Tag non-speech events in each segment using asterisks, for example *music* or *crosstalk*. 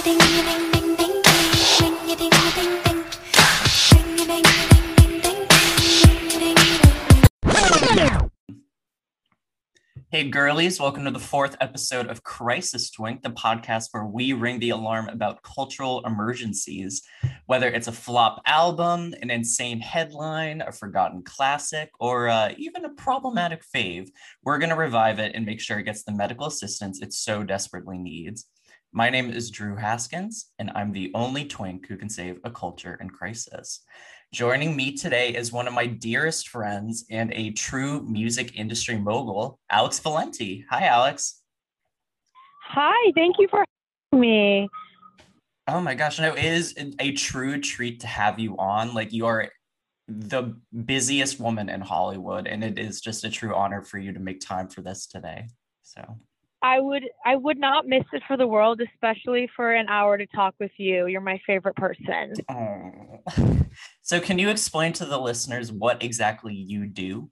Hey, girlies, welcome to the fourth episode of Crisis Twink, the podcast where we ring the alarm about cultural emergencies. Whether it's a flop album, an insane headline, a forgotten classic, or uh, even a problematic fave, we're going to revive it and make sure it gets the medical assistance it so desperately needs. My name is Drew Haskins, and I'm the only twink who can save a culture in crisis. Joining me today is one of my dearest friends and a true music industry mogul, Alex Valenti. Hi, Alex. Hi, thank you for having me. Oh my gosh, no, it is a true treat to have you on. Like, you are the busiest woman in Hollywood, and it is just a true honor for you to make time for this today. So, I would I would not miss it for the world, especially for an hour to talk with you. You're my favorite person. oh. *laughs* so can you explain to the listeners what exactly you do?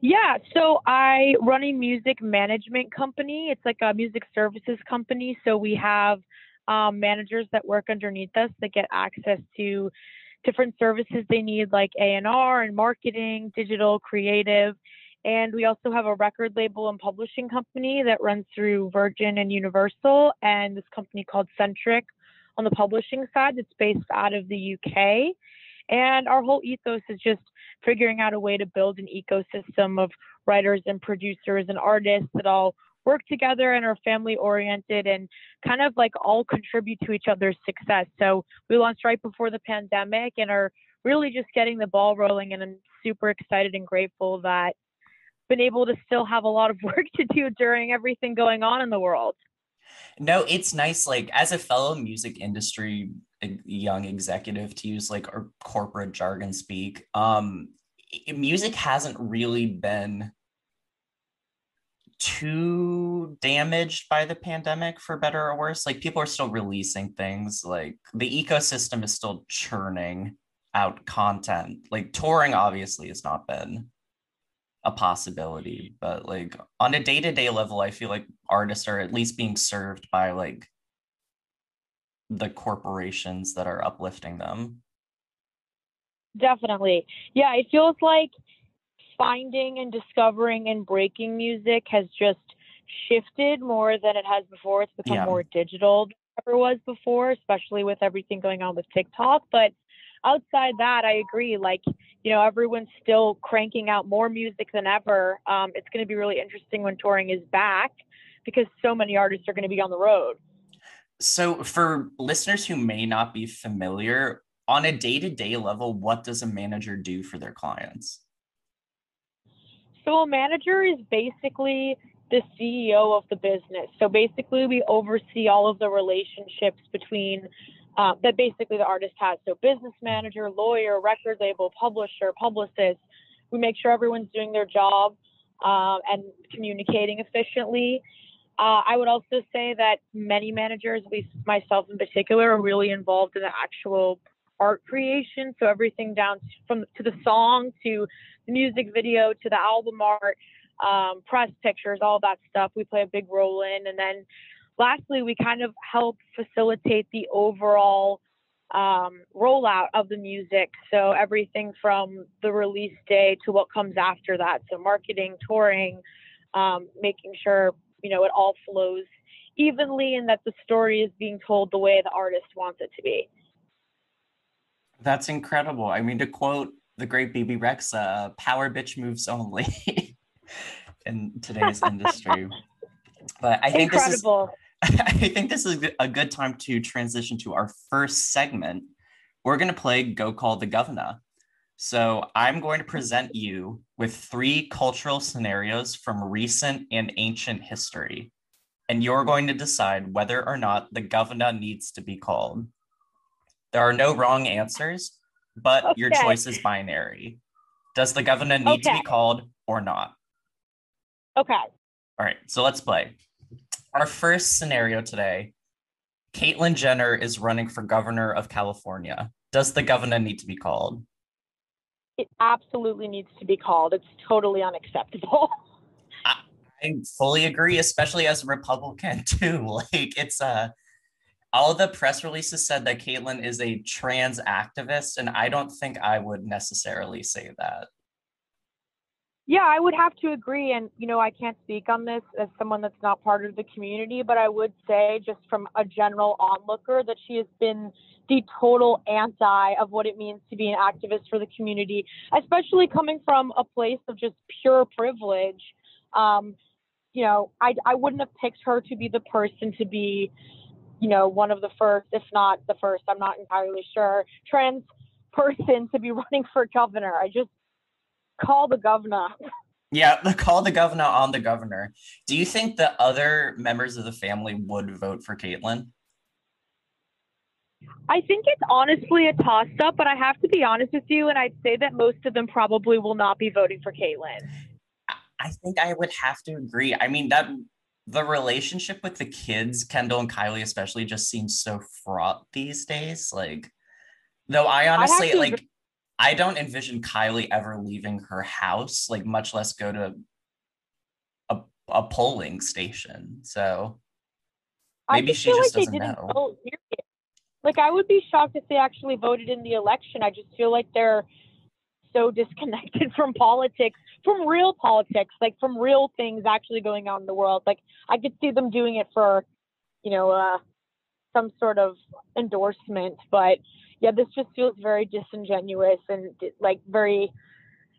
Yeah, so I run a music management company. It's like a music services company. So we have um, managers that work underneath us that get access to different services they need, like A and R and marketing, digital, creative and we also have a record label and publishing company that runs through Virgin and Universal, and this company called Centric on the publishing side that's based out of the UK. And our whole ethos is just figuring out a way to build an ecosystem of writers and producers and artists that all work together and are family oriented and kind of like all contribute to each other's success. So we launched right before the pandemic and are really just getting the ball rolling. And I'm super excited and grateful that been able to still have a lot of *laughs* work to do during everything going on in the world. No, it's nice. Like as a fellow music industry young executive, to use like our corporate jargon speak, um, music hasn't really been too damaged by the pandemic for better or worse like people are still releasing things like the ecosystem is still churning out content like touring obviously has not been a possibility but like on a day-to-day level i feel like artists are at least being served by like the corporations that are uplifting them. Definitely. Yeah it feels like finding and discovering and breaking music has just shifted more than it has before. It's become yeah. more digital than ever was before especially with everything going on with tiktok but outside that i agree like you know, everyone's still cranking out more music than ever. Um, it's going to be really interesting when touring is back because so many artists are going to be on the road. So, for listeners who may not be familiar, on a day to day level, what does a manager do for their clients? So, a manager is basically the CEO of the business. So, basically, we oversee all of the relationships between uh, that basically the artist has. So business manager, lawyer, record label, publisher, publicist. We make sure everyone's doing their job um, and communicating efficiently. Uh, I would also say that many managers, at least myself in particular, are really involved in the actual art creation. So everything down from to the song to the music video to the album art, um, press pictures, all that stuff. We play a big role in, and then lastly, we kind of help facilitate the overall um, rollout of the music. So everything from the release day to what comes after that. So marketing, touring, um, making sure you know it all flows evenly and that the story is being told the way the artist wants it to be. That's incredible. I mean, to quote the great Bebe Rexha, "Power bitch moves only" *laughs* in today's industry. But I think Incredible. this is *laughs* I think this is a good time to transition to our first segment. We're going to play Go Call the Governor. So I'm going to present you with three cultural scenarios from recent and ancient history. And you're going to decide whether or not the governor needs to be called. There are no wrong answers, but okay. your choice is binary. Does the governor need okay. to be called or not? Okay. All right, so let's play our first scenario today Caitlyn Jenner is running for governor of California. Does the governor need to be called? It absolutely needs to be called. It's totally unacceptable. *laughs* I, I fully agree, especially as a Republican *laughs* too. Like it's a, uh, all the press releases said that Caitlyn is a trans activist, and I don't think I would necessarily say that. Yeah, I would have to agree. And, you know, I can't speak on this as someone that's not part of the community, but I would say, just from a general onlooker, that she has been the total anti of what it means to be an activist for the community, especially coming from a place of just pure privilege. Um, you know, I, I wouldn't have picked her to be the person to be, you know, one of the first, if not the first, I'm not entirely sure, trans person to be *laughs* running for governor. I just call the governor. Yeah, the *laughs* call the governor on the governor. Do you think the other members of the family would vote for Caitlyn? I think it's honestly a toss up, but I have to be honest with you, and I'd say that most of them probably will not be voting for Caitlyn. I think I would have to agree. I mean, that the relationship with the kids, Kendall and Kylie especially, just seems so fraught these days. Like, though I honestly I like agree. I don't envision Kylie ever leaving her house, like much less go to a, a polling station. So maybe she just like doesn't know. Like I would be shocked if they actually voted in the election. I just feel like they're so disconnected *laughs* from politics, from real politics, like from real things actually going on in the world. Like I could see them doing it for, you know, uh, some sort of endorsement, but yeah, this just feels very disingenuous and like very,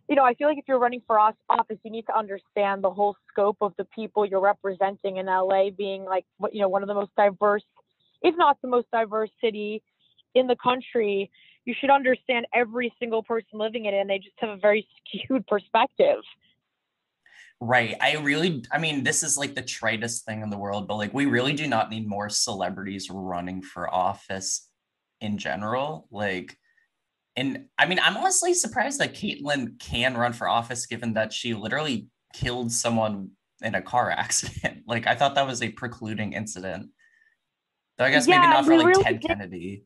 you know, I feel like if you're running for office, you need to understand the whole scope of the people you're representing in LA being like, you know, one of the most diverse, if not the most diverse city in the country. You should understand every single person living in it, and they just have a very *laughs* skewed perspective. Right. I really, I mean, this is like the tritest thing in the world, but like, we really do not need more celebrities running for office in general. Like, and I mean, I'm honestly surprised that Caitlyn can run for office given that she literally killed someone in a car *laughs* accident. like, I thought that was a precluding incident. Though I guess yeah, maybe not for like really Ted did. Kennedy.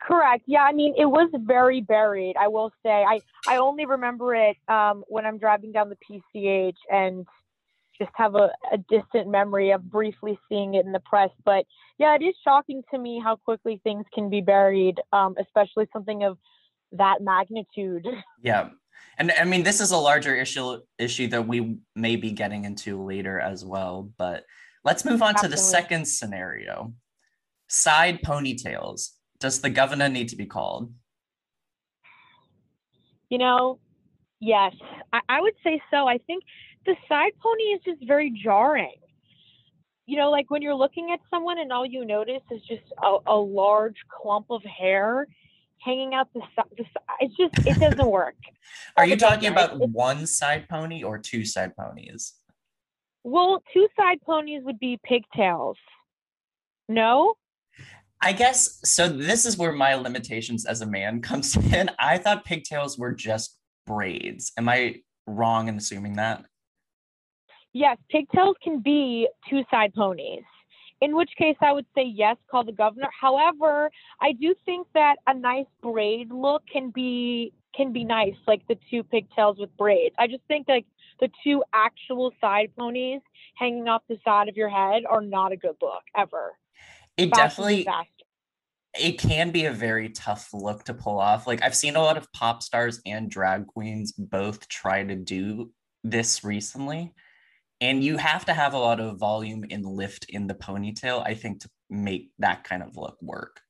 Correct. Yeah, I mean, it was very buried. I will say, I I only remember it um, when I'm driving down the PCH and just have a, a distant memory of briefly seeing it in the press. But yeah, it is shocking to me how quickly things can be buried, um, especially something of that magnitude. *laughs* Yeah. And I mean, this is a larger issue issue that we may be getting into later as well. But let's move on Absolutely. to the second scenario. Side ponytails. Does the governor need to be called? You know, yes, I, I would say so. I think the side pony is just very jarring. You know, like when you're looking at someone and all you notice is just a, a large clump of hair hanging out the side. It's just, it *laughs* doesn't work. Are you talking about one side pony or two side ponies? Well, two side ponies would be pigtails. No? I guess so. This is where my limitations as a man *laughs* comes in. I thought pigtails were just braids. Am I wrong in assuming that? Yes, pigtails can be two side ponies. In which case, I would say yes, call the governor. However, I do think that a nice braid look can be can be nice, like the two pigtails with braids. I just think like the two actual side ponies hanging off the side of your head are not a good look ever. It definitely it can be a very tough look to pull off. Like I've seen a lot of pop stars and drag queens both try to do this recently and you have to have a lot of volume and lift in the ponytail i think to make that kind of look work.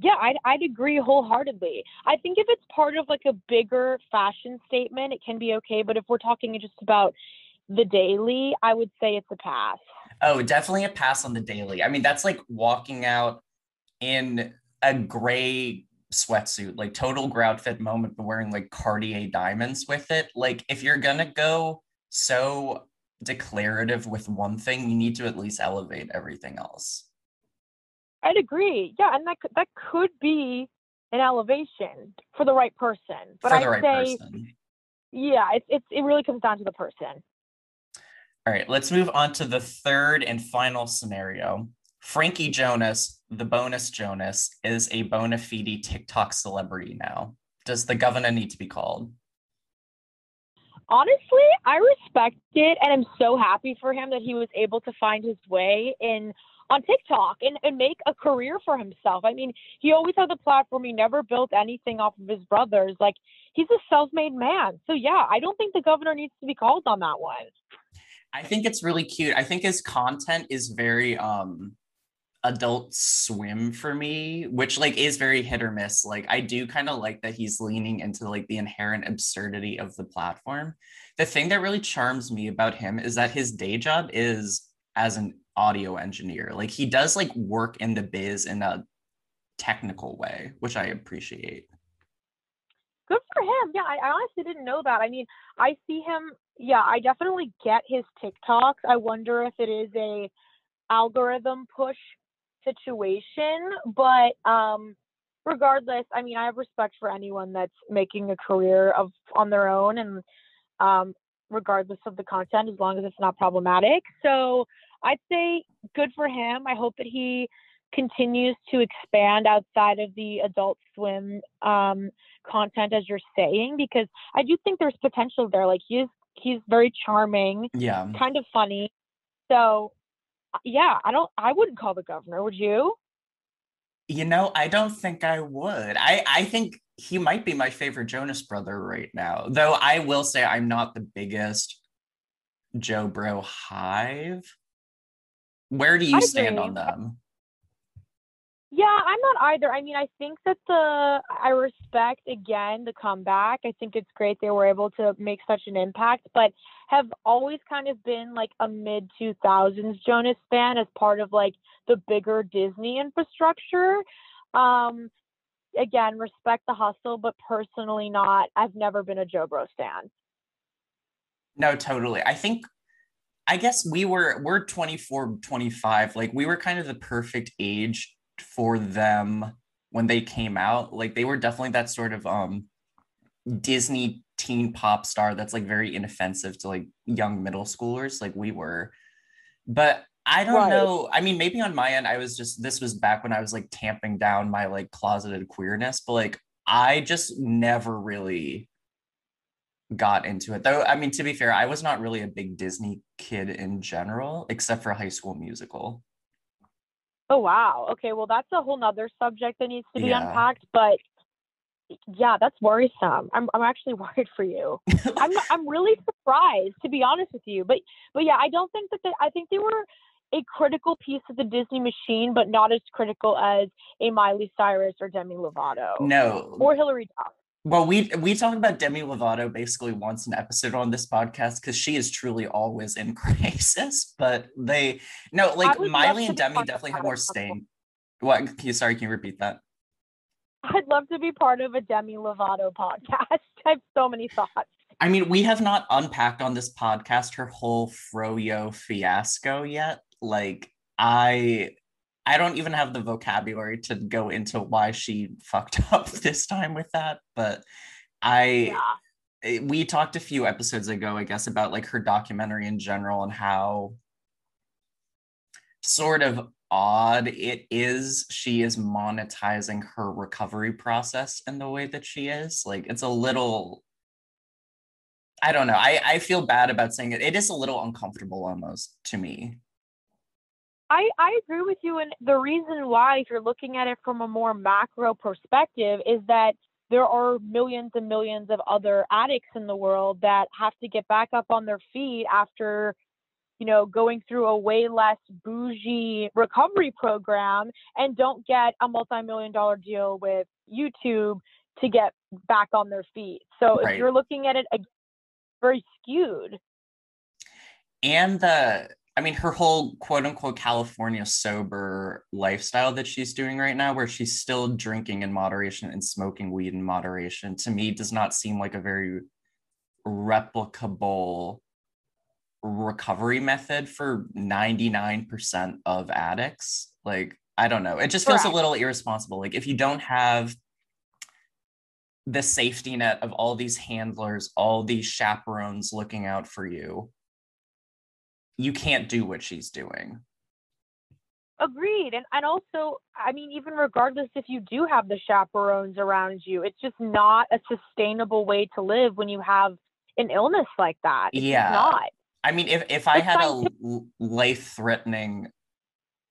Yeah I'd, I'd agree wholeheartedly. I think if it's part of like a bigger fashion statement it can be okay but if we're talking just about the daily i would say it's a pass oh definitely a pass on the daily i mean that's like walking out in a gray sweatsuit, like total grout fit moment, but wearing like Cartier diamonds with it. Like if you're gonna go so declarative with one thing, you need to at least elevate everything else. I'd agree. Yeah, and that could, that could be an elevation for the right person. But I'd right say, person. yeah, it's it's it really comes down to the person. All right, let's move on to the third and final scenario. Frankie Jonas, the bonus Jonas, is a bona fide TikTok celebrity now. Does the governor need to be called? honestly, I respect it and I'm so happy for him that he was able to find his way in on TikTok and, and make a career for himself. I mean, he always had the platform. He never built anything off of his brothers. Like he's a self-made man. So yeah, I don't think the governor needs to be called on that one. I think it's really cute. I think his content is very um adult swim for me which like is very hit or miss. Like i do kind of like that he's leaning into like the inherent absurdity of the platform. The thing that really charms me about him is that his day job is as an audio engineer. Like he does like work in the biz in a technical way which i appreciate. Good for him. Yeah I, I honestly didn't know that i mean i see him yeah i definitely get his tiktoks i wonder if it is a algorithm push situation, but um, regardless, I mean, I have respect for anyone that's making a career of on their own, and um, regardless of the content, as long as it's not problematic. So I'd say good for him. I hope that he continues to expand outside of the Adult Swim um, content, as you're saying, because I do think there's potential there. Like he's he's very charming, yeah, kind of funny. So uh, yeah, I don't. I wouldn't call the governor. Would you? You know, I don't think I would. I I think he might be my favorite Jonas brother right now. Though I will say I'm not the biggest Joe Bro hive. Where do you I stand agree. on them? Yeah, I'm not either. I mean, I think that the I respect again the comeback. I think it's great they were able to make such an impact, but have always kind of been like a mid 2000s Jonas fan as part of like the bigger Disney infrastructure. Um again, respect the hustle, but personally not. I've never been a Joe Bro fan. No, totally. I think I guess we were we're 24 25 like we were kind of the perfect age for them when they came out. Like they were definitely that sort of um Disney teen pop star that's like very inoffensive to like young middle schoolers like we were. But I don't right. know. I mean, maybe on my end, I was just this was back when I was like tamping down my like closeted queerness, but like I just never really got into it. Though I mean, to be fair, I was not really a big Disney kid in general, except for High School Musical. Oh wow. Okay, well that's a whole nother subject that needs to be yeah. unpacked, but yeah, that's worrisome. I'm I'm actually *laughs* worried for you. I'm I'm really surprised to be honest with you. But but yeah, I don't think that they, I think they were a critical piece of the Disney machine, but not as critical as a Miley Cyrus or Demi Lovato. No. Or Hilary Duff. Well, we we talked about Demi Lovato basically once an episode on this podcast because she is truly always in *laughs* crisis. But they no, like Miley and Demi definitely have more staying. What? Can you sorry? Can you repeat that? I'd love to be part of a Demi Lovato podcast. *laughs* I have so many thoughts. I mean, we have not unpacked on this podcast her whole Froyo fiasco yet. Like, I I don't even have the vocabulary to go into why she fucked *laughs* up this time with that, but I yeah. Eh, we talked a few episodes ago, I guess, about like her documentary in general and how sort of odd it is she is monetizing her recovery process in the way that she is. Like it's a little I don't know. I, I feel bad about saying it. It is a little uncomfortable almost to me. I, I agree with you. And the reason why, if you're looking at it from a more macro perspective, is that there are millions and millions of other addicts in the world that have to get back up on their feet after, you know, going through a way less bougie recovery program and don't get a multi million dollar deal with YouTube to get back on their feet. So right. if you're looking at it very skewed. And the I mean, her whole quote unquote California sober lifestyle that she's doing right now, where she's still drinking in moderation and smoking weed in moderation, to me does not seem like a very replicable recovery method for 99% of addicts. Like, I don't know. It just feels Correct. a little irresponsible. Like, if you don't have the safety net of all these handlers, all these chaperones looking out for you, you can't do what she's doing agreed and and also i mean even regardless if you do have the chaperones around you it's just not a sustainable way to live when you have an illness like that. It's yeah. not. I mean, if if I had a life threatening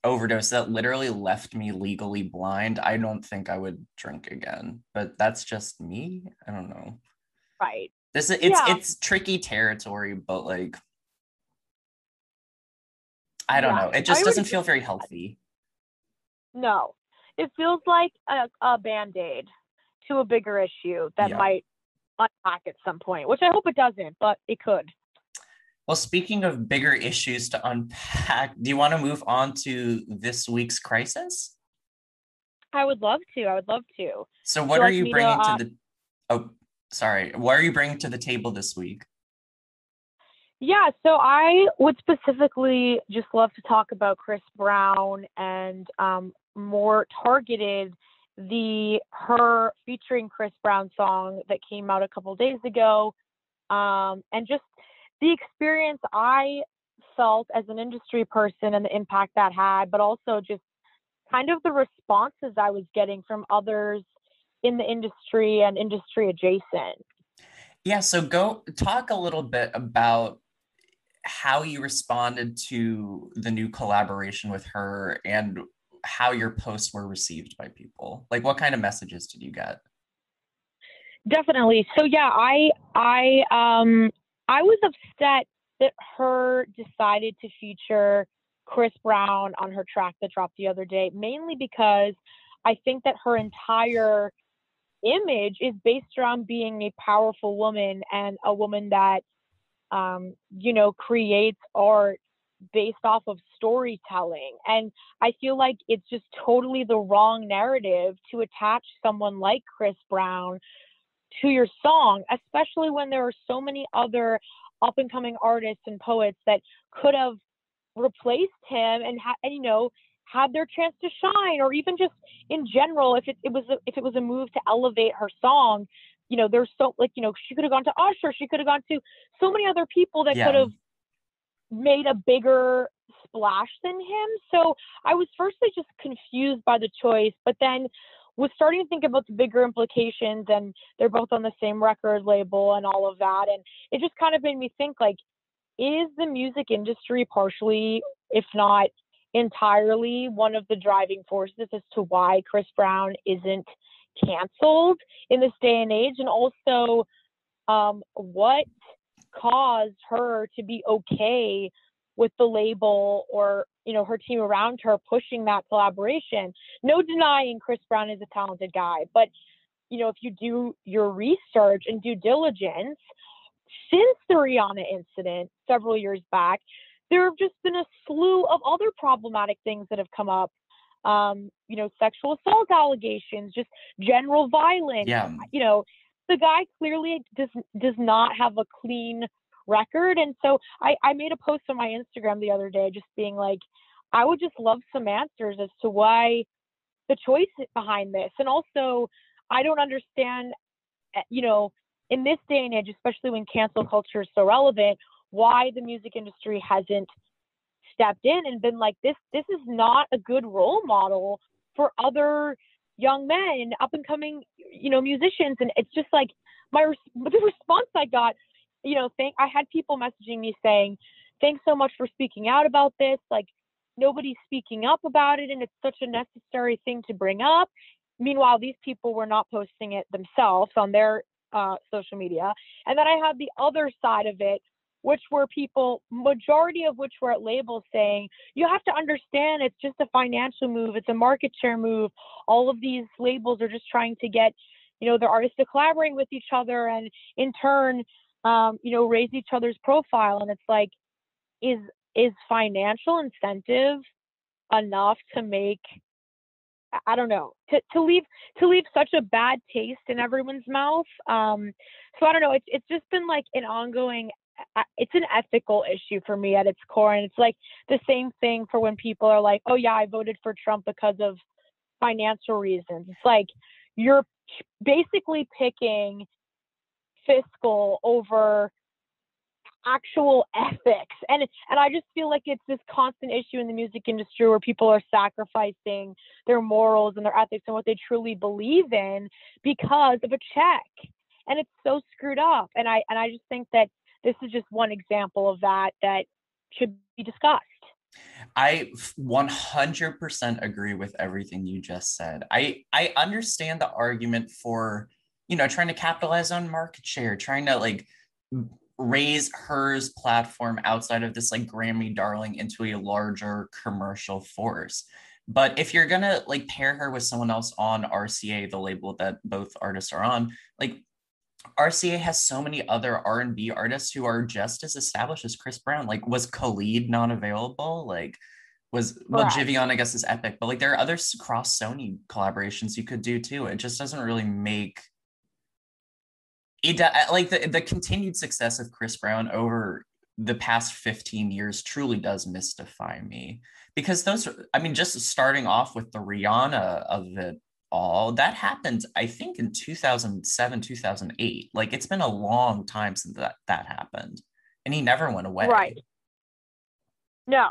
overdose that literally left me legally blind, I don't think I would drink again. But that's just me. I don't know. Right. This is it's yeah. it's tricky territory, but like I don't yeah. know. It just doesn't feel very healthy. No. It feels like a, a band-aid to a bigger issue that yeah. might unpack at some point, which I hope it doesn't, but it could. Well, speaking of bigger issues to unpack, do you want to move on to this week's crisis? I would love to. I would love to. So, what are you bringing to, uh, to the? Oh, sorry. What are you bringing to the table this week? Yeah, so I would specifically just love to talk about Chris Brown and um, more targeted the H.E.R. featuring Chris Brown song that came out a couple days ago, um, and just the experience I felt as an industry person and the impact that had, but also just kind of the responses I was getting from others in the industry and industry adjacent. Yeah, so go talk a little bit about how you responded to the new collaboration with H.E.R. and how your posts were received by people. Like what kind of messages did you get? Definitely. So yeah, I I um I was upset that H.E.R. decided to feature Chris Brown on her track that dropped the other day, mainly because I think that her entire image is based around being a powerful woman and a woman that, um, you know, creates art based off of storytelling. And I feel like it's just totally the wrong narrative to attach someone like Chris Brown to your song, especially when there are so many other up and coming artists and poets that could have replaced him and, ha- and you know had their chance to shine or even just in general if it, it was a, if it was a move to elevate her song you know there's so like you know she could have gone to usher she could have gone to so many other people that yeah. could have made a bigger splash than him so i was firstly just confused by the choice but then was starting to think about the bigger implications and they're both on the same record label and all of that and it just kind of made me think like is the music industry partially if not entirely one of the driving forces as to why Chris Brown isn't canceled in this day and age and also um, what caused her to be okay with the label or you know her team around her pushing that collaboration. No denying chris brown is a talented guy but you know if you do your research and due diligence since the rihanna incident several years back there have just been a slew of other problematic things that have come up um, you know sexual assault allegations just general violence yeah. you know the guy clearly does does not have a clean record. And so I, I made a post on my Instagram the other day just being like, I would just love some answers as to why the choice behind this. And also, I don't understand, eh, you know, in this day and age, especially when cancel culture is so relevant, why the music industry hasn't stepped in and been like, this, this is not a good role model for other young men up and coming, you know, musicians. And it's just like my, the response I got you know, thank I had people messaging me saying, "Thanks so much for speaking out about this. Like nobody's speaking up about it and it's such a necessary thing to bring up." Meanwhile, these people were not posting it themselves on their uh, social media. And then I had the other side of it, which were people, majority of which were at labels saying, you have to understand it's just a financial move, it's a market share move. All of these labels are just trying to get, you know, their artists to collaborate with each other and in turn um, you know, raise each other's profile. And it's like, is is financial incentive enough to make I don't know to, to leave to leave such a bad taste in everyone's mouth. Um, so I don't know. It's it's just been like an ongoing. It's an ethical issue for me at its core, and it's like the same thing for when people are like, "Oh yeah, I voted for Trump because of financial reasons." It's like you're basically picking fiscal over actual *laughs* ethics and and I just feel like it's this constant issue in the music industry where people are sacrificing their morals and their ethics and what they truly believe in because of a check and it's so screwed up. And I and I just think that this is just one example of that that should be discussed. I 100% agree with everything you just said. I I understand the argument for, you know, trying to capitalize on market share, trying to like raise H.E.R.'s platform outside of this like Grammy darling into a larger commercial force. But if you're gonna like pair her with someone else on RCA, the label that both artists are on, like RCA has so many other R&B artists who are just as established as Chris Brown. Like, was Khalid not available? Like, was well. Giveon, I guess, is epic, but like there are other cross Sony collaborations you could do too. It just doesn't really make it uh, like the, the continued success of Chris Brown over the past 15 years truly does mystify me because those I mean, just starting off with the Rihanna of it all that happened i think in 2007 2008 like it's been a long time since that that happened and he never went away. Right. No.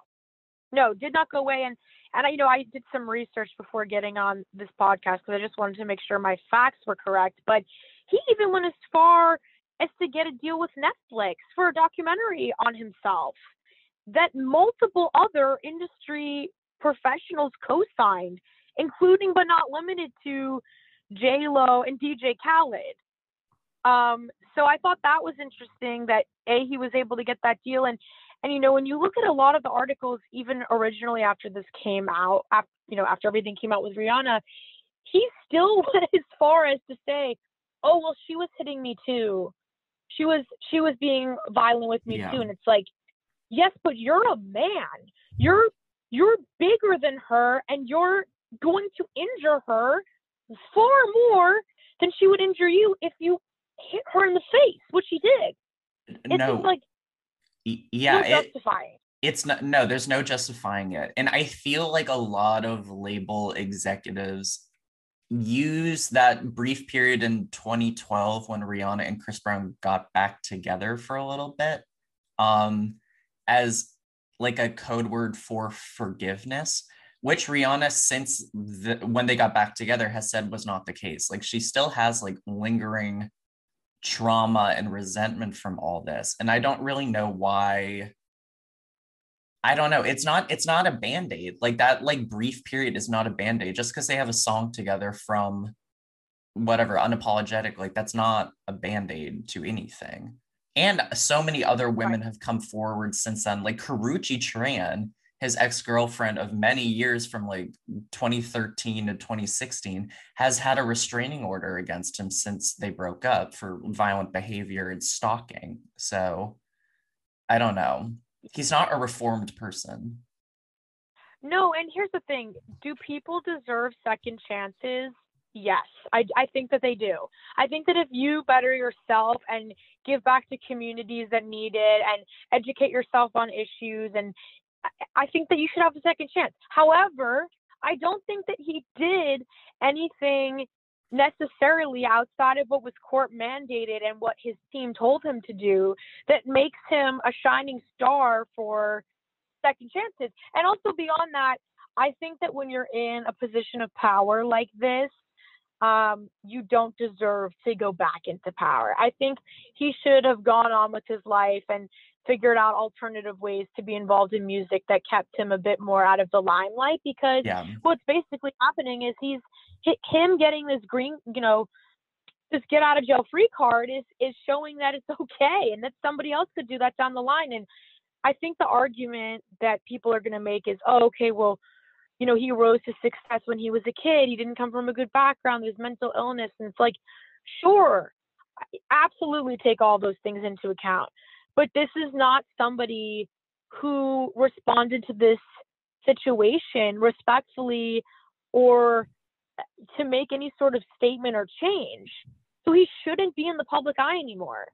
No did not go away and and I, you know i did some research before getting on this podcast because i just wanted to make sure my facts were correct but he even went as far as to get a deal with netflix for a documentary on himself that multiple other industry professionals co-signed including but not limited to J Lo and DJ Khaled. Um, so I thought that was interesting that a he was able to get that deal and and you know when you look at a lot of the articles even originally after this came out after you know after everything came out with Rihanna he still *laughs* went as far as to say oh well she was hitting me too she was she was being violent with me yeah. too and it's like yes but you're a man you're you're bigger than her and you're going to injure her far more than she would injure you if you hit her in the face, which she did. It's no. like yeah, no it, it's not no, there's no justifying it. And I feel like a lot of label executives use that brief period in 2012 when Rihanna and Chris Brown got back together for a little bit um as like a code word for forgiveness which Rihanna, since the, when they got back together, has said was not the case. Like she still has like lingering trauma and resentment from all this, and I don't really know why. I don't know. It's not. It's not a band aid. Like that. Like brief period is not a band aid. Just because they have a song together from whatever unapologetic, like that's not a band aid to anything. And so many other women have come forward since then. Like Karrueche Tran his ex-girlfriend of many years from like 2013 to 2016 has had a restraining order against him since they broke up for violent behavior and stalking. So i don't know. He's not a reformed person. No and here's the thing. Do people deserve second chances? Yes. I, I think that they do. I think that if you better yourself and give back to communities that need it and educate yourself on issues and I think that you should have a second chance. However, I don't think that he did anything necessarily outside of what was court mandated and what his team told him to do that makes him a shining star for second chances. And also beyond that, I think that when you're in a position of power like this, um, you don't deserve to go back into power. I think he should have gone on with his life and figured out alternative ways to be involved in music that kept him a bit more out of the limelight because yeah. what's basically happening is he's him getting this green you know this get out of jail free card is is showing that it's *laughs* okay and that somebody else could do that down the line. And i think the argument that people are going to make is oh okay well you know he rose to success when he was a kid. He didn't come from a good background. There's mental illness. And it's like sure absolutely take all those things into account but this is not somebody who responded to this situation respectfully or eh, to make any sort of statement or change. So he shouldn't be in the public eye anymore.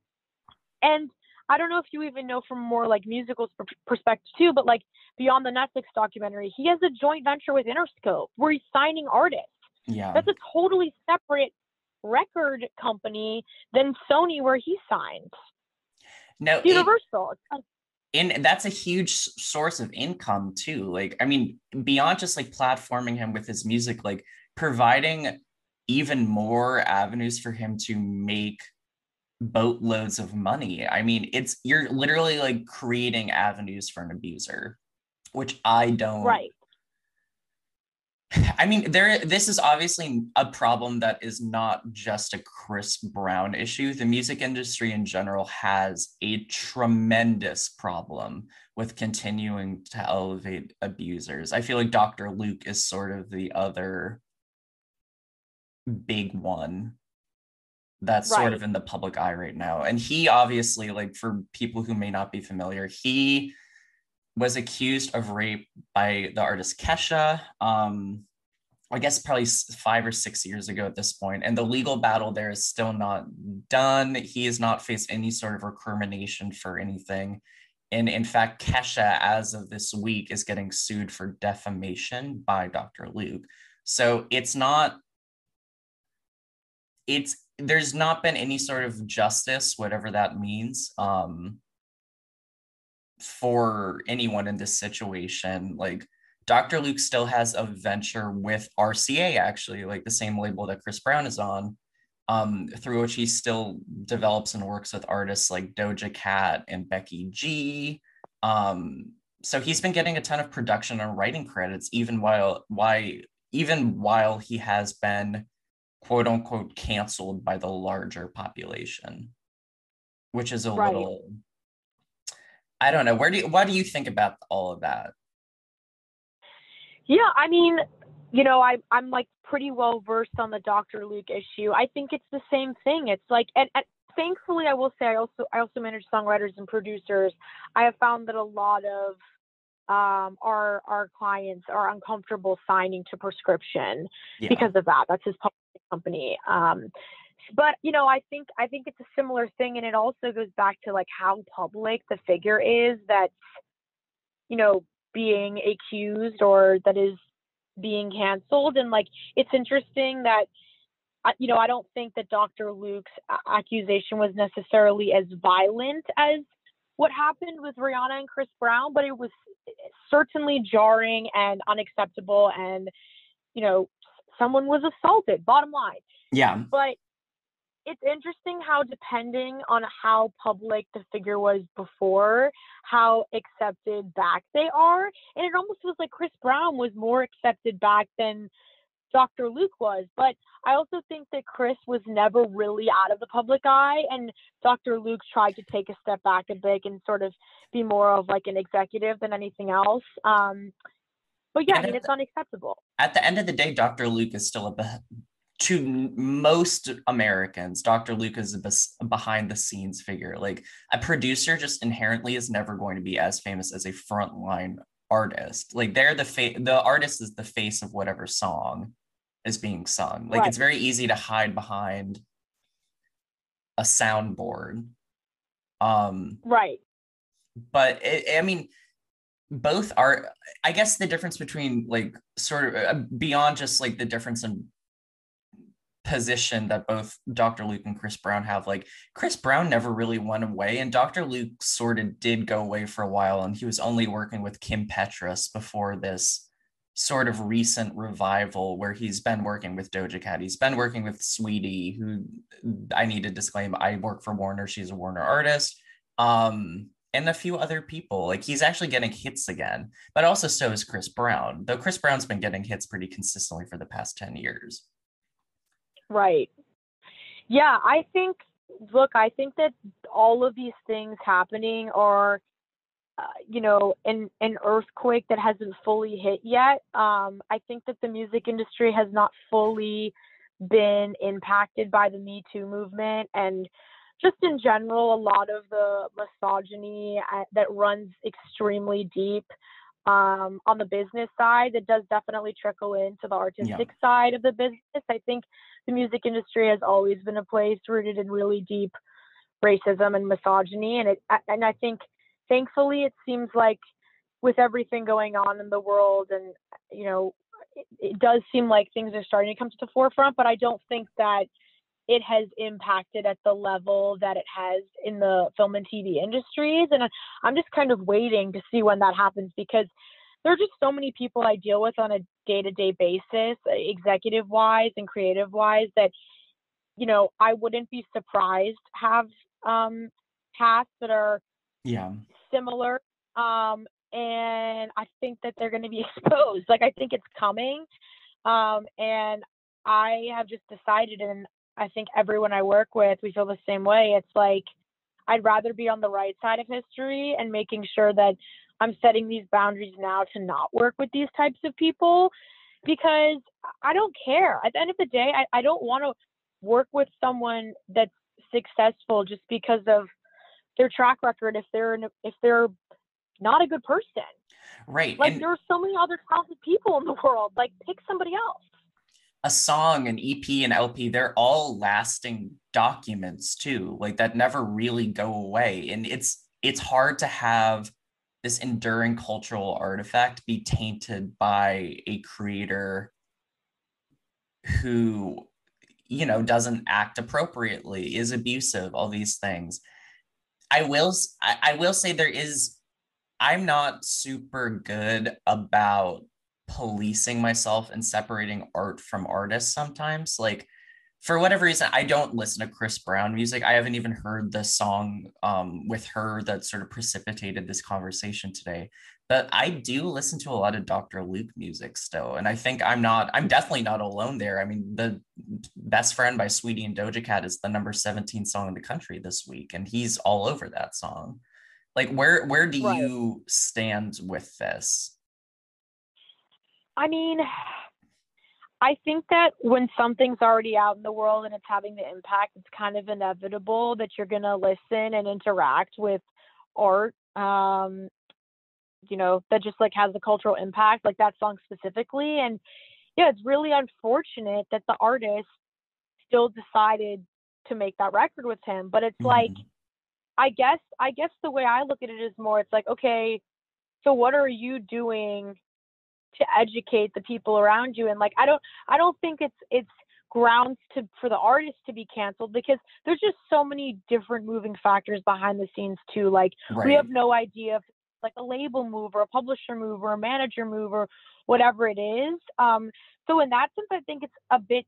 And I don't know if you even know from more like musical perspective too, but like beyond the Netflix documentary, he has a joint venture with Interscope where he's signing artists. Yeah. That's a totally separate record company than Sony where he signed. No, Universal. It, and that's a huge source of income too. Like, I mean, beyond just like platforming him with his music, like providing even more avenues for him to make boatloads of money. I mean, it's you're literally like creating avenues for an abuser, which I don't right. I mean, there. This is obviously a problem that is not just a Chris Brown issue. The music industry in general has a tremendous problem with continuing to elevate abusers. I feel like Dr. Luke is sort of the other big one that's right. sort of in the public eye right now. And he obviously, like, for people who may not be familiar, he was accused of rape by the artist Kesha. Um, I guess probably five or six years ago at this point, and the legal battle there is still not done. He has not faced any sort of recrimination for anything. And in fact, Kesha, as of this week, is getting sued for defamation by Dr. Luke. So it's not, it's, there's not been any sort of justice, whatever that means. Um, for anyone in this situation. Like Dr. Luke still has a venture with RCA, actually, like the same label that Chris Brown is on, um, through which he still develops and works with artists like Doja Cat and Becky G. Um, so he's been getting a ton of production and writing credits, even while why even while he has been quote unquote canceled by the larger population, which is a right. little I don't know. Where do you, what do you think about all of that? Yeah, I mean, you know, I I'm like pretty well versed on the Dr. Luke issue. I think it's the same thing. It's like and, and thankfully I will say I also I also manage songwriters and producers. I have found that a lot of um, our our clients are uncomfortable signing to prescription yeah. because of that. That's his public company. Um, but you know i think i think it's a similar thing and it also goes back to like how public the figure is that's you know being accused or that is being canceled. And like it's interesting that you know i don't think that dr luke's accusation was necessarily as violent as what happened with rihanna and chris brown but it was eh, certainly jarring and unacceptable and you know someone was assaulted bottom line. Yeah. But it's interesting how depending on how public the figure was before, how accepted back they are. And it almost was like Chris Brown was more accepted back than Dr. Luke was. But I also think that Chris was never really out of the public eye, and Dr. Luke tried to take a step back a bit and sort of be more of like an executive than anything else. Um, but yeah, I mean, it's unacceptable. At the end of the day, Dr. Luke is still a to most Americans, Dr. Luke is a behind the scenes figure. Like a producer just inherently is never going to be as famous as a frontline artist. Like they're the fa- the artist is the face of whatever song is being sung. Like right. it's very easy to hide behind a soundboard. Um right. But it, I mean both are I guess the difference between like sort of uh, beyond just like the difference in position that both Dr. Luke and Chris Brown have. Like Chris Brown never really went away, and Dr. Luke sort of did go away for a while, and he was only working with Kim Petras before this sort of recent revival where he's been working with Doja Cat. He's been working with Saweetie, who I need to disclaim I work for Warner. She's a Warner artist. Um, and a few other people. Like he's actually getting hits again, but also so is Chris Brown, though Chris Brown's been getting hits pretty consistently for the past 10 years. Right. Yeah, I think, look, I think that all of these things happening are, uh, you know, an, an earthquake that hasn't fully hit yet. Um, I think that the music industry has not fully been impacted by the Me Too movement and just in general, a lot of the misogyny uh, that runs extremely deep um, on the business side that does definitely trickle into the artistic yeah. side of the business. I think the music industry has always been a place rooted in really deep racism and misogyny, and it and I think thankfully it seems like with everything going on in the world, and you know, it, it does seem like things are starting to come to the forefront. But I don't think that it has impacted at the level that it has in the film and TV industries. And I'm just kind of waiting to see when that happens because there are just so many people I deal with on a day to day basis, executive wise and creative wise, that you know, I wouldn't be surprised have um, paths that are yeah similar. Um, and I think that they're going to be *laughs* exposed. Like I think it's coming. Um, and I have just decided, and I think everyone I work with, we feel the same way. It's like I'd rather be on the right side of history and making sure that I'm setting these boundaries now to not work with these types of people because I don't care. At the end of the day, I, I don't want to work with someone that's successful just because of their track record if they're in, if they're not a good person. Right. Like and there are so many other talented people in the world. Like pick somebody else. A song, an EP, an LP, they're all lasting documents too. Like that never really go away. And it's it's hard to have this enduring cultural artifact be tainted by a creator who you know doesn't act appropriately is abusive all these things i will I, I will say there is i'm not super good about policing myself and separating art from artists sometimes like for whatever reason, I don't listen to Chris Brown music. I haven't even heard the song um, with her that sort of precipitated this conversation today. But I do listen to a lot of Dr. Luke music still. And I think I'm not, I'm definitely not alone there. I mean, the best friend by Saweetie and Doja Cat is the number 17 song in the country this week. And he's all over that song. Like where where do right. you stand with this? I mean, I think that when something's already out in the world and it's having the impact, it's kind of inevitable that you're going to listen and interact with art, um, you know, that just like has a cultural impact, like that song specifically. And yeah, it's really unfortunate that the artist still decided to make that record with him. But it's mm-hmm. like, I guess, I guess the way I look at it is more, it's like, okay, so what are you doing to educate the people around you. And like i don't i don't think it's it's grounds to for the artist to be canceled because there's just so many different moving factors behind the scenes too. Like right. we have no idea if like a label move or a publisher move or a manager move or whatever it is. Um so in that sense i think it's a bit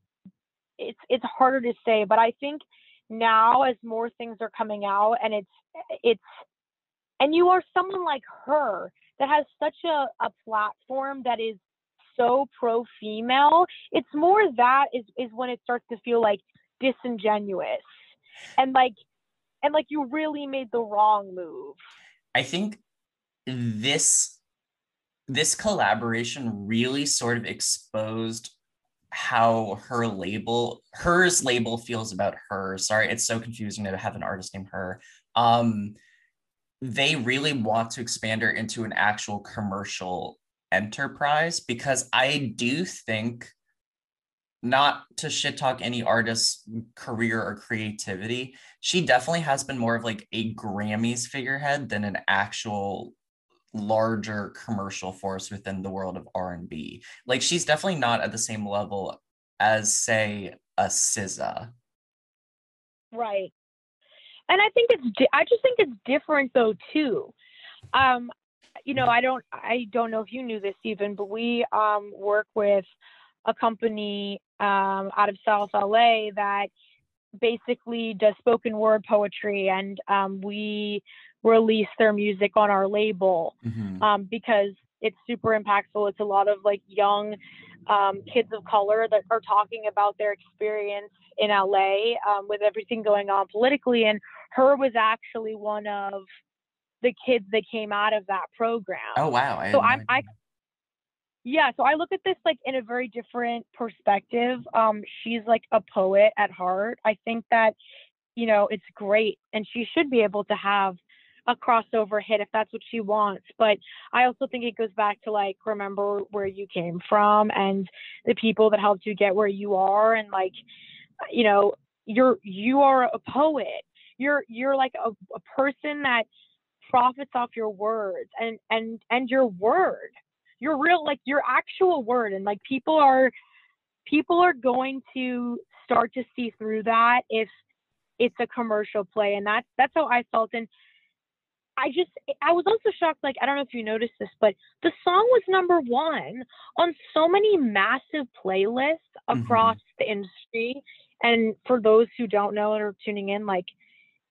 it's it's harder to say but i think now as more things are coming out and it's it's and you are someone like her that has such a, a platform that is so pro female it's more that is is when it starts to feel like disingenuous. And like and like you really made the wrong move. I think this this collaboration really sort of exposed how her label H.E.R.'s label feels about her. Sorry it's so confusing to have an artist named her. Um they really want to expand her into an actual commercial enterprise because I do think not to shit talk any artist's career or creativity, she definitely has been more of like a Grammys figurehead than an actual larger commercial force within the world of R&B. Like she's definitely not at the same level as say a SZA. Right and I think it's I just think it's different though too. Um, you know, I don't I don't know if you knew this even, but we um, work with a company um, out of South LA that basically does spoken word poetry, and um, we release their music on our label mm-hmm. um, because it's super impactful. It's a lot of like young um, kids of color that are talking about their experience in LA um, with everything going on politically. And H.E.R was actually one of the kids that came out of that program. Oh wow! I so I'm I. Yeah, so I look at this like in a very different perspective. Um, she's like a poet at heart. I think that, you know, it's great, and she should be able to have a crossover hit if that's what she wants. But I also think it goes back to like remember where you came from and the people that helped you get where you are, and like, you know, you're you are a poet you're you're like a, a person that profits off your words and and and your word your real like your actual word and like people are people are going to start to see through that if it's a commercial play and that's that's how i felt and i just i was also shocked like i don't know if you noticed this but the song was number one on so many massive playlists mm-hmm. across mm-hmm. the industry And for those who don't know and are tuning in, like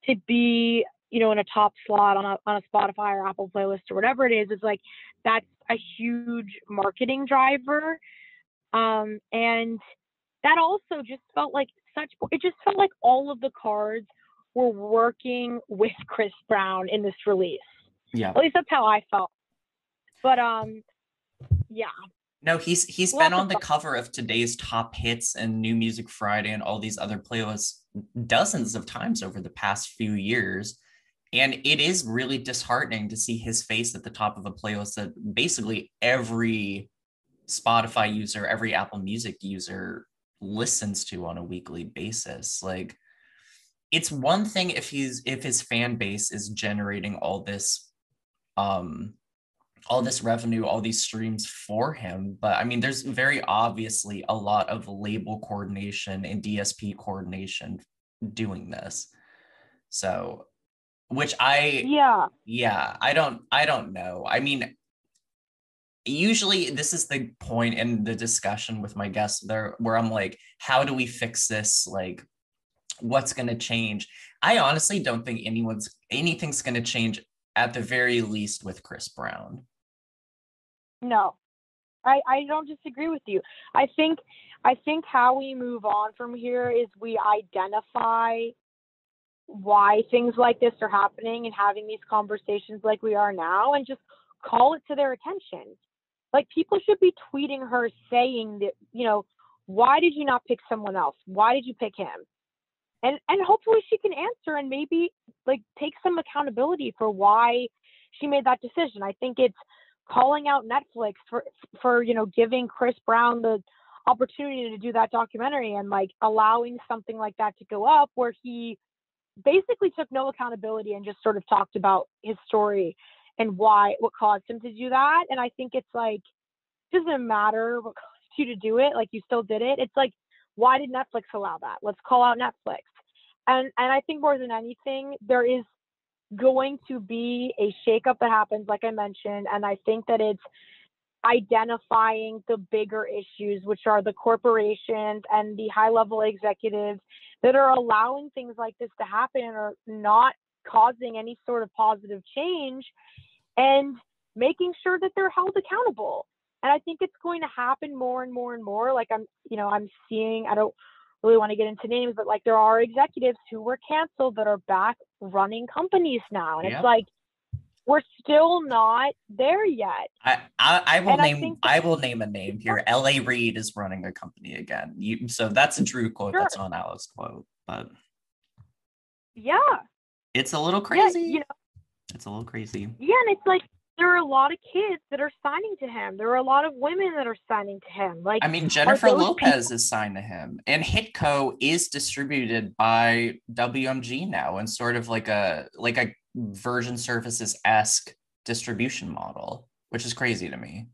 to be, you know, in a top slot on a on a Spotify or Apple playlist or whatever it is, is like that's a huge marketing driver. Um, and that also just felt like such it just felt like all of the cards were working with Chris Brown in this release. Yeah. At least that's how I felt. But um yeah. No, he's he's been on the cover of today's top hits and New Music Friday and all these other playlists dozens of times over the past few years. And it is really disheartening to see his face at the top of a playlist that basically every Spotify user, every Apple Music user listens to on a weekly basis. Like it's one thing if he's if his fan base is generating all this um all this revenue, all these streams for him. But I mean, there's very obviously a lot of label coordination and DSP coordination doing this. So, which I, yeah, yeah, I don't, I don't know. I mean, usually this is the point in the discussion with my guests there where I'm like, how do we fix this? Like, what's going to change? I honestly don't think anyone's anything's going to change at the very least with Chris Brown. No, I, I don't disagree with you. I think I think how we move on from here is we identify why things like this are happening and having these conversations like we are now and just call it to their attention. Like people should be tweeting her saying that, you know, why did you not pick someone else? Why did you pick him? And and hopefully she can answer and maybe like take some accountability for why she made that decision. I think it's calling out Netflix for for you know giving Chris Brown the opportunity to do that documentary and like allowing something like that to go up where he basically took no accountability and just sort of talked about his story and why what caused him to do that. And i think it's like it doesn't matter what *laughs* caused you to do it like you still did it. It's like why did netflix allow that? Let's call out netflix. And and i think more than anything there is going to be a shakeup that happens, like I mentioned, and I think that it's identifying the bigger issues, which are the corporations and the high level executives that are allowing things like this to happen and are not causing any sort of positive change and making sure that they're held accountable. And I think it's going to happen more and more and more. Like I'm, you know, I'm seeing, I don't really want to get into names, but like there are executives who were canceled that are back running companies now. And yep. it's like we're still not there yet. I I, I will and name I, I, will name a name here. *laughs* L.A. Reid is running a company again. You, so that's a true quote. Sure. That's not Alex quote, but yeah, it's a little crazy. Yeah, you know, it's a little crazy. Yeah, and it's like there are a lot of kids that are signing to him. There are a lot of women that are signing to him. Like I mean, Jennifer Lopez people- is signed to him, and Hitco is distributed by WMG now, and sort of like a like a Virgin Services esque distribution model, which is crazy to me.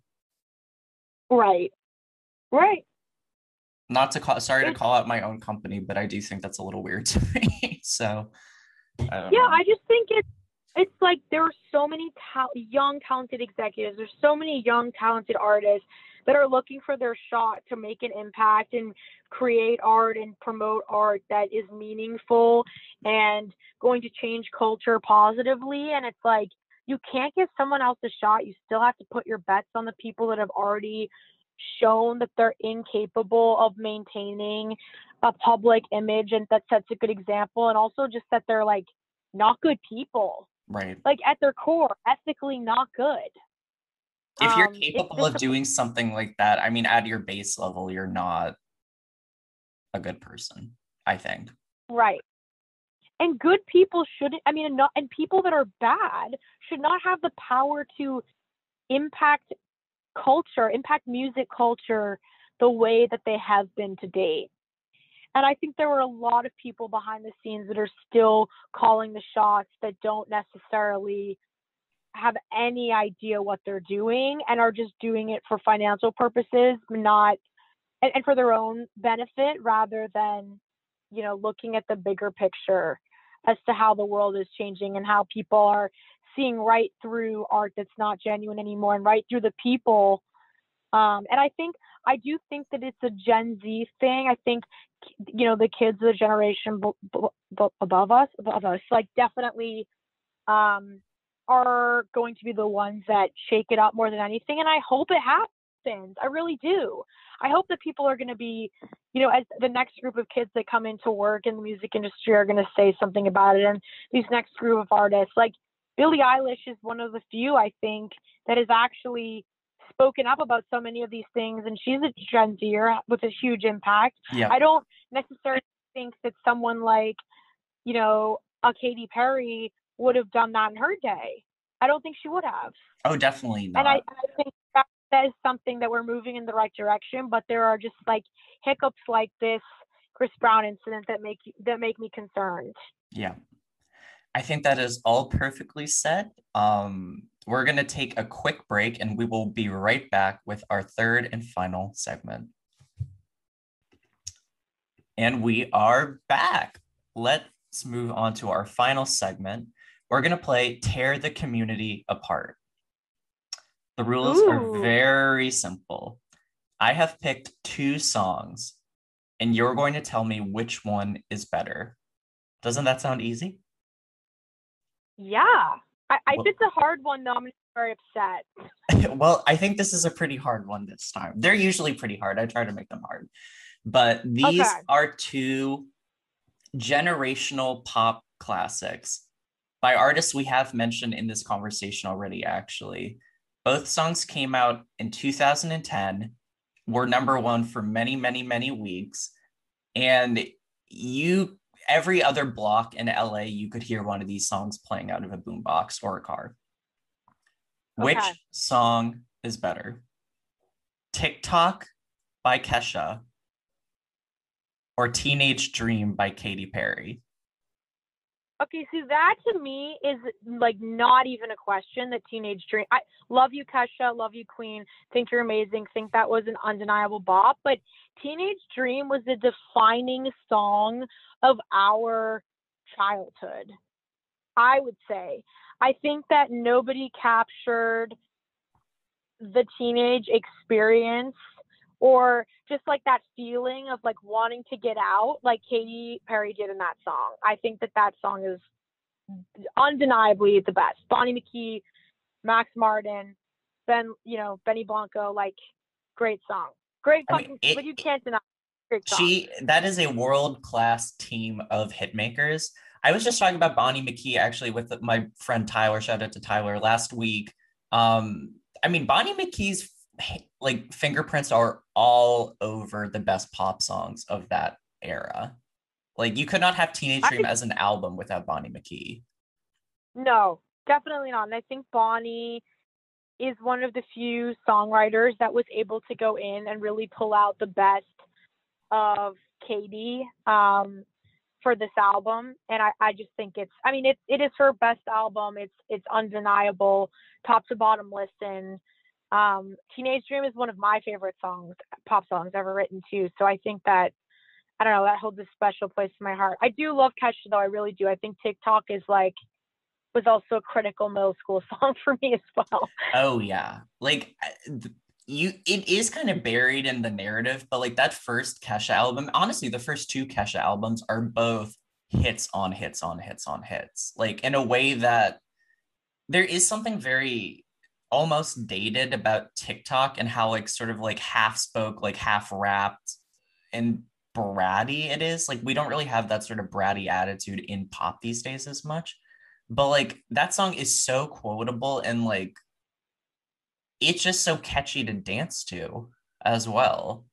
Right. Right. Not to call sorry to call out my own company, but I do think that's a little weird to *laughs* me. So I yeah, know. I just think it's it's like there are so many ta- young talented executives. There's so many young talented artists that are looking for their shot to make an impact and create art and promote art that is meaningful and going to change culture positively. And it's like you can't give someone else a shot. You still have to put your bets on the people that have already shown that they're incapable of maintaining a public image and that sets a good example and also just that they're like not good people Right. Like at their core, ethically not good. If you're um, capable of doing something like that, I mean, at your base level, you're not a good person, I think. Right. And good people shouldn't, I mean, not, and people that are bad should not have the power to impact culture, impact music culture the way that they have been to date. And I think there were a lot of people behind the scenes that are still calling the shots that don't necessarily have any idea what they're doing and are just doing it for financial purposes, not and, and for their own benefit rather than, you know, looking at the bigger picture as to how the world is changing and how people are seeing right through art that's not genuine anymore and right through the people. Um, and I think I do think that it's a Gen Z thing. I think you know the kids of the generation b- b- above us, above us, like definitely um, are going to be the ones that shake it up more than anything. And I hope it happens. I really do. I hope that people are going to be, you know, as the next group of kids that come into work in the music industry are going to say something about it. And these next group of artists, like Billie Eilish is one of the few, I think, that has actually spoken up about so many of these things. And she's a Gen Zer with a huge impact. Yeah. I don't necessarily think that someone like, you know, a Katy Perry would have done that in her day. I don't think she would have. Oh, definitely not. And I, I think that, that is something that we're moving in the right direction. But there are just like hiccups like this Chris Brown incident that make that make me concerned. Yeah, I think that is all perfectly said. Um, we're gonna take a quick break, and we will be right back with our third and final segment. And we are back. Let's move on to our final segment we're going to play Tear the Community Apart. The rules Ooh. are very simple. I have picked two songs, and you're going to tell me which one is better. Doesn't that sound easy? Yeah. I, I well, it's a hard one, though. I'm very upset. *laughs* well, I think this is a pretty hard one this time. They're usually pretty hard. I try to make them hard. But these okay. are two generational pop classics by artists we have mentioned in this conversation already, actually. Both songs came out in 2010, were number one for many, many, many weeks. And you, every other block in LA, you could hear one of these songs playing out of a boombox or a car. Okay. Which song is better? TikTok by Kesha or Teenage Dream by Katy Perry? Okay, so that to me is like not even a question. That Teenage Dream. I love you, Kesha. Love you, Queen. Think you're amazing. Think that was an undeniable bop. But Teenage Dream was the defining song of our childhood. I would say. I think that nobody captured the teenage experience or just like that feeling of like wanting to get out like Katy Perry did in that song. I think that that song is undeniably the best. Bonnie McKee, Max Martin, Ben, you know, Benny Blanco, like great song. Great fucking, I mean, it, but you can't deny She that is a world class team of hitmakers. I was just talking about Bonnie McKee actually with my friend Tyler. Shout out to Tyler last week. Um, I mean, Bonnie McKee's like fingerprints are all over the best pop songs of that era. Like you could not have Teenage Dream I, as an album without Bonnie McKee. No, definitely not. And I think Bonnie is one of the few songwriters that was able to go in and really pull out the best of Katy um, for this album. And I, I just think it's I mean it it is her best album. It's it's undeniable, top to bottom listen. Um, Teenage Dream is one of my favorite songs, pop songs ever written too. So I think that I don't know that holds a special place in my heart. I do love Kesha though. I really do. I think TikTok is like was also a critical middle school *laughs* song for me as well. Oh yeah, like you, it is kind of buried in the narrative, but like that first Kesha album, honestly, the first two Kesha albums are both hits on hits on hits on hits, like in a way that there is something very almost dated about TikTok and how like sort of like half spoke, like half rapped and bratty it is. Like we don't really have that sort of bratty attitude in pop these days as much. But like that song is so quotable and like it's just so catchy to dance to as well.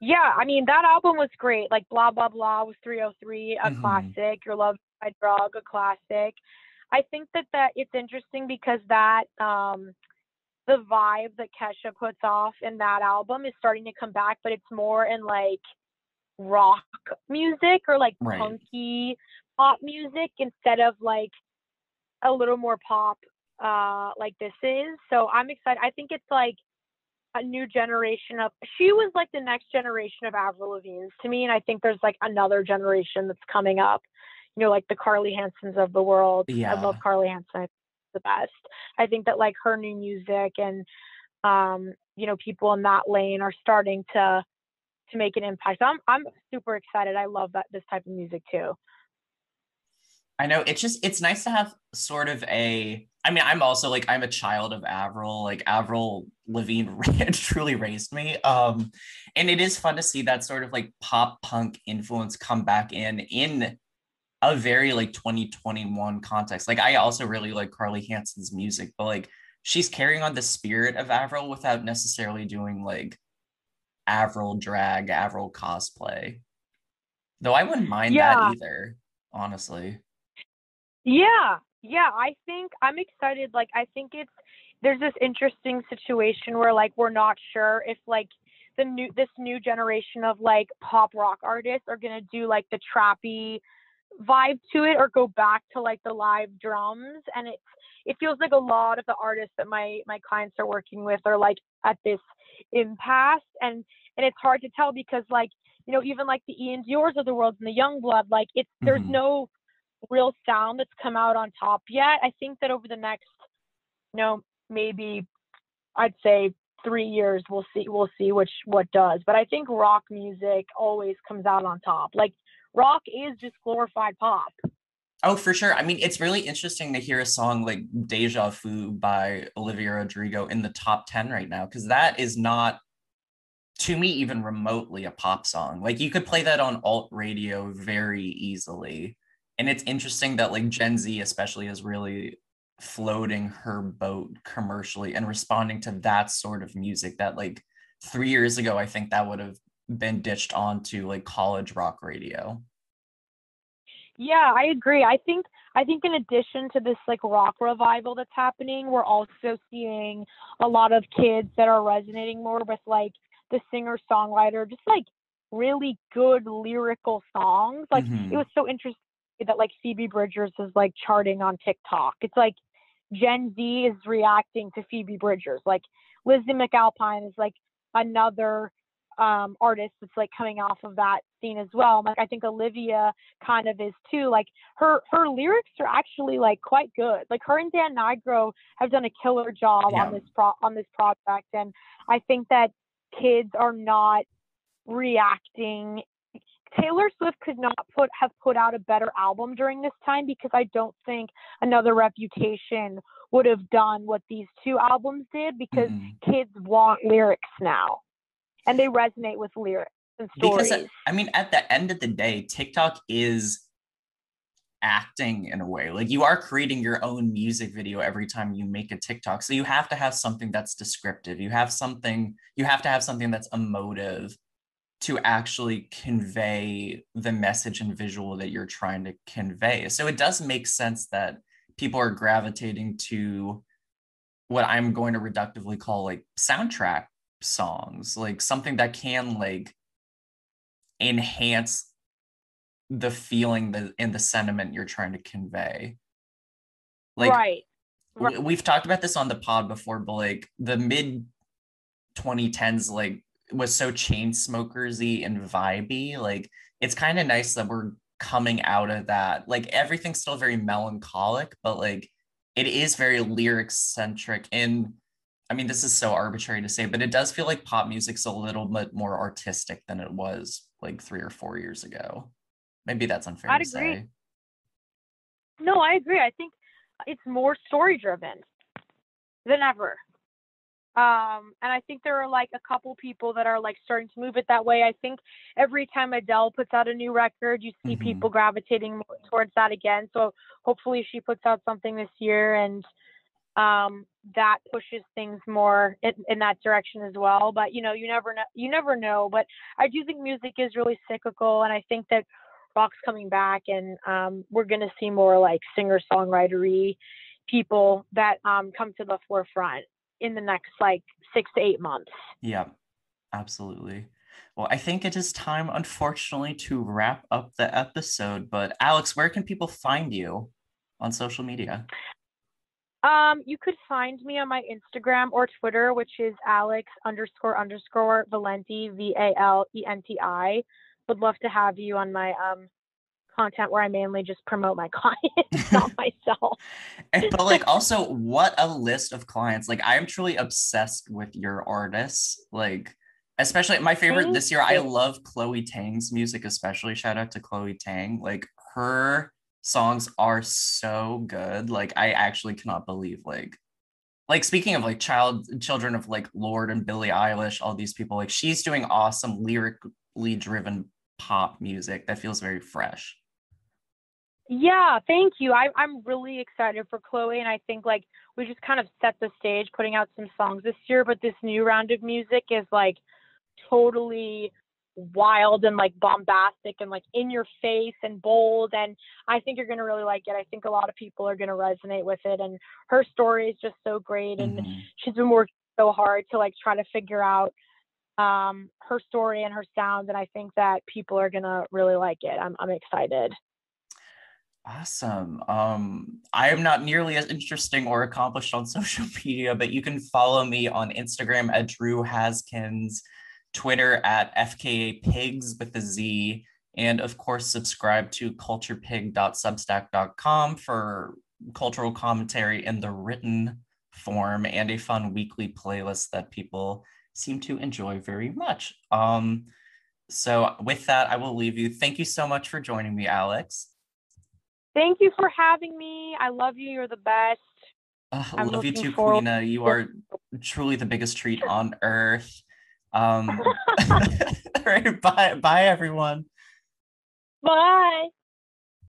Yeah, I mean that album was great. Like blah blah blah was 303, a mm-hmm. classic. Your love my drug, a classic. I think that that it's interesting because that um, the vibe that Kesha puts off in that album is starting to come back, but it's more in like rock music or like right. punky pop music instead of like a little more pop uh like this is. So I'm excited. I think it's like a new generation of she was like the next generation of Avril Lavigne to me and I think there's like another generation that's coming up you know, like the Carlie Hansons of the world. Yeah. I love Carlie Hanson. The best. I think that like her new music and um, you know, people in that lane are starting to to make an impact. So I'm I'm super excited. I love that this type of music too. I know it's just it's nice to have sort of a I mean I'm also like I'm a child of Avril like Avril Lavigne *laughs* truly raised me um and it is fun to see that sort of like pop punk influence come back in in a very like 2021 context like I also really like Carlie Hanson's music but like she's carrying on the spirit of Avril without necessarily doing like Avril drag Avril cosplay though I wouldn't mind yeah. that either honestly yeah, yeah. I think I'm excited. Like, I think it's there's this interesting situation where like we're not sure if like the new this new generation of like pop rock artists are gonna do like the trappy vibe to it or go back to like the live drums and it's it feels like a lot of the artists that my my clients are working with are like at this impasse and and it's hard to tell because like you know even like the Iann Dior's of the world and the Yungblud like it's mm-hmm. there's no real sound that's come out on top yet. I think that over the next, you know, maybe I'd say three years we'll see we'll see which what does. But I think rock music always comes out on top. Like rock is just glorified pop. Oh, for sure. I mean, it's really interesting to hear a song like Deja Vu by Olivia Rodrigo in the top 10 right now, because that is not, to me, even remotely a pop song. Like, you could play that on alt radio very easily and it's interesting that like Gen Z especially is really floating her boat commercially and responding to that sort of music that like 3 years ago I think that would have been ditched onto like college rock radio. Yeah, I agree. I think I think in addition to this like rock revival that's happening, we're also seeing a lot of kids that are resonating more with like the singer songwriter, just like really good lyrical songs. Like mm-hmm. it was so interesting that like Phoebe Bridgers is like charting on TikTok. It's like Gen Z is reacting to Phoebe Bridgers. Like Lizzy McAlpine is like another um, artist that's like coming off of that scene as well. Like I think Olivia kind of is too. Like her her lyrics are actually like quite good. Like her and Dan Nigro have done a killer job yeah. on this pro on this project, and I think that kids are not reacting Taylor Swift could not put have put out a better album during this time because I don't think another reputation would have done what these two albums did because mm-hmm. kids want lyrics now and they resonate with lyrics and stories. Because I mean at the end of the day TikTok is acting in a way like you are creating your own music video every time you make a TikTok so you have to have something that's descriptive you have something you have to have something that's emotive to actually convey the message and visual that you're trying to convey. So it does make sense that people are gravitating to what I'm going to reductively call like soundtrack songs, like something that can like enhance the feeling that and the sentiment you're trying to convey. Like right. right. we've talked about this on the pod before, but like the mid 2010s like was so chain smokersy and vibey. Like it's kind of nice that we're coming out of that. Like everything's still very melancholic, but like it is very lyric centric. And I mean, this is so arbitrary to say, but it does feel like pop music's a little bit more artistic than it was like three or four years ago. Maybe that's unfair I'd to agree. say. No, I agree. I think it's more story driven than ever. Um, and I think there are like a couple people that are like starting to move it that way. I think every time Adele puts out a new record, you see mm-hmm. people gravitating towards that again. So hopefully she puts out something this year and um, that pushes things more in, in that direction as well. But you know, you never know. You never know. But I do think music is really cyclical, and I think that rock's coming back, and um, we're gonna see more like singer songwritery people that um, come to the forefront in the next like six to eight months. Yeah, absolutely. Well, I think it is time, unfortunately, to wrap up the episode. But Alex, where can people find you on social media? Um, you could find me on my Instagram or Twitter, which is Alex underscore underscore Valenti V A L E N T I. Would love to have you on my um content where I mainly just promote my *laughs* clients, not *laughs* myself. and, but like also what a list of clients. Like I am truly obsessed with your artists. Like especially my favorite Thank this year, you. I love Chloe Tang's music, especially shout out to Chloe Tang. Like her songs are so good. Like I actually cannot believe like like speaking of like child children of like Lorde and Billie Eilish, all these people, like she's doing awesome lyrically driven pop music that feels very fresh. Yeah, thank you. I, I'm really excited for Chloe, and I think like we just kind of set the stage, putting out some songs this year. But this new round of music is like totally wild and like bombastic and like in your face and bold and I think you're going to really like it. I think a lot of people are going to resonate with it and her story is just so great and mm-hmm. she's been working so hard to like try to figure out um her story and her sound and I think that people are going to really like it. I'm I'm excited. Awesome. Um, I am not nearly as interesting or accomplished on *laughs* social media, but you can follow me on Instagram at Drew Haskins Twitter at FKA Pigs with a Z, and of course, subscribe to culturepig.substack.com for cultural commentary in the written form and a fun weekly playlist that people seem to enjoy very much. Um, so, with that, I will leave you. Thank you so much for joining me, Alex. Thank you for having me. I love you. You're the best. I love you too, Queena. You are truly the biggest treat on earth. Um, *laughs* all right, bye, bye, everyone. Bye.